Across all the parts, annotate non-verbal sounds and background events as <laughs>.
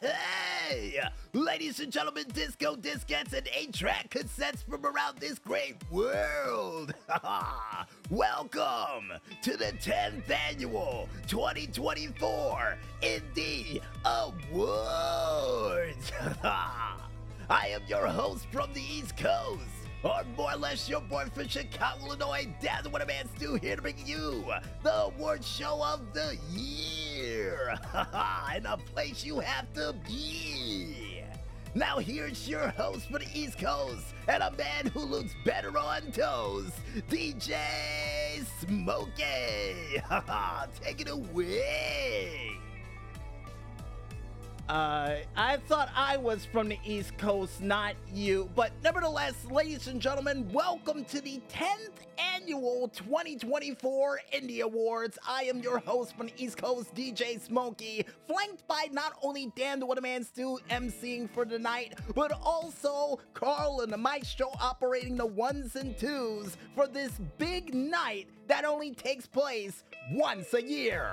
Hey! Ladies and gentlemen, disco diskettes and 8 track cassettes from around this great world. <laughs> Welcome to the 10th annual 2024 Indy Awards. <laughs> I am your host from the East Coast, or more or less your boy from Chicago, Illinois, the What a Man's Do, here to bring you the award show of the year, <laughs> and a place you have to be. Now here's your host for the East Coast, and a man who looks better on toes, DJ Smokey. <laughs> Take it away. Uh, I thought I was from the East Coast, not you. But nevertheless, ladies and gentlemen, welcome to the 10th annual 2024 Indy Awards. I am your host from the East Coast, DJ Smokey, flanked by not only Dan the What a Man Stew emceeing for the night, but also Carl and the Maestro operating the ones and twos for this big night that only takes place once a year.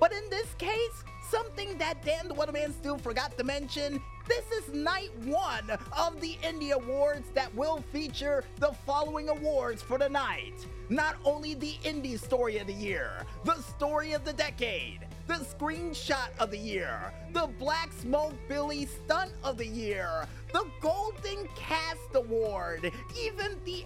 But in this case, something that Dan the Weatherman still forgot to mention, this is night one of the Indy Awards that will feature the following awards for tonight. Not only the Indy Story of the Year, the Story of the Decade, the Screenshot of the Year, the Black Smoke Billy Stunt of the Year, the Golden Cast Award, even the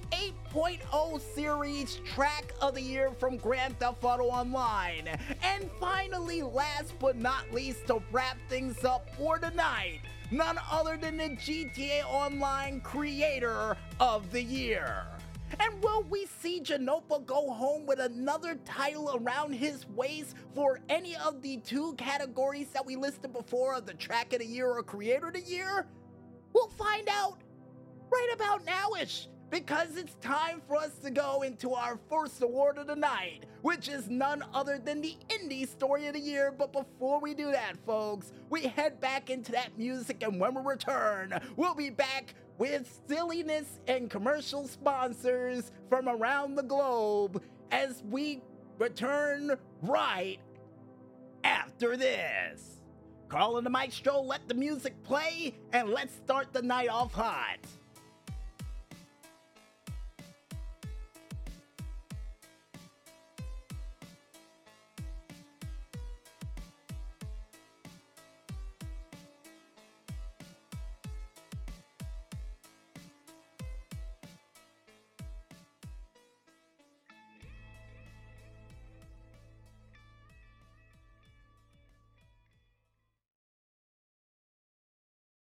8.0 series Track of the Year from Grand Theft Auto Online, and finally, last but not least, to wrap things up for tonight, none other than the GTA Online Creator of the Year. And will we see Janopa go home with another title around his waist for any of the two categories that we listed before of the track of the year or creator of the year? We'll find out right about nowish because it's time for us to go into our first award of the night, which is none other than the Indy Story of the Year. But before we do that, folks, we head back into that music, and when we return, we'll be back with silliness and commercial sponsors from around the globe as we return right after this. Carl and the Maestro, let the music play and let's start the night off hot.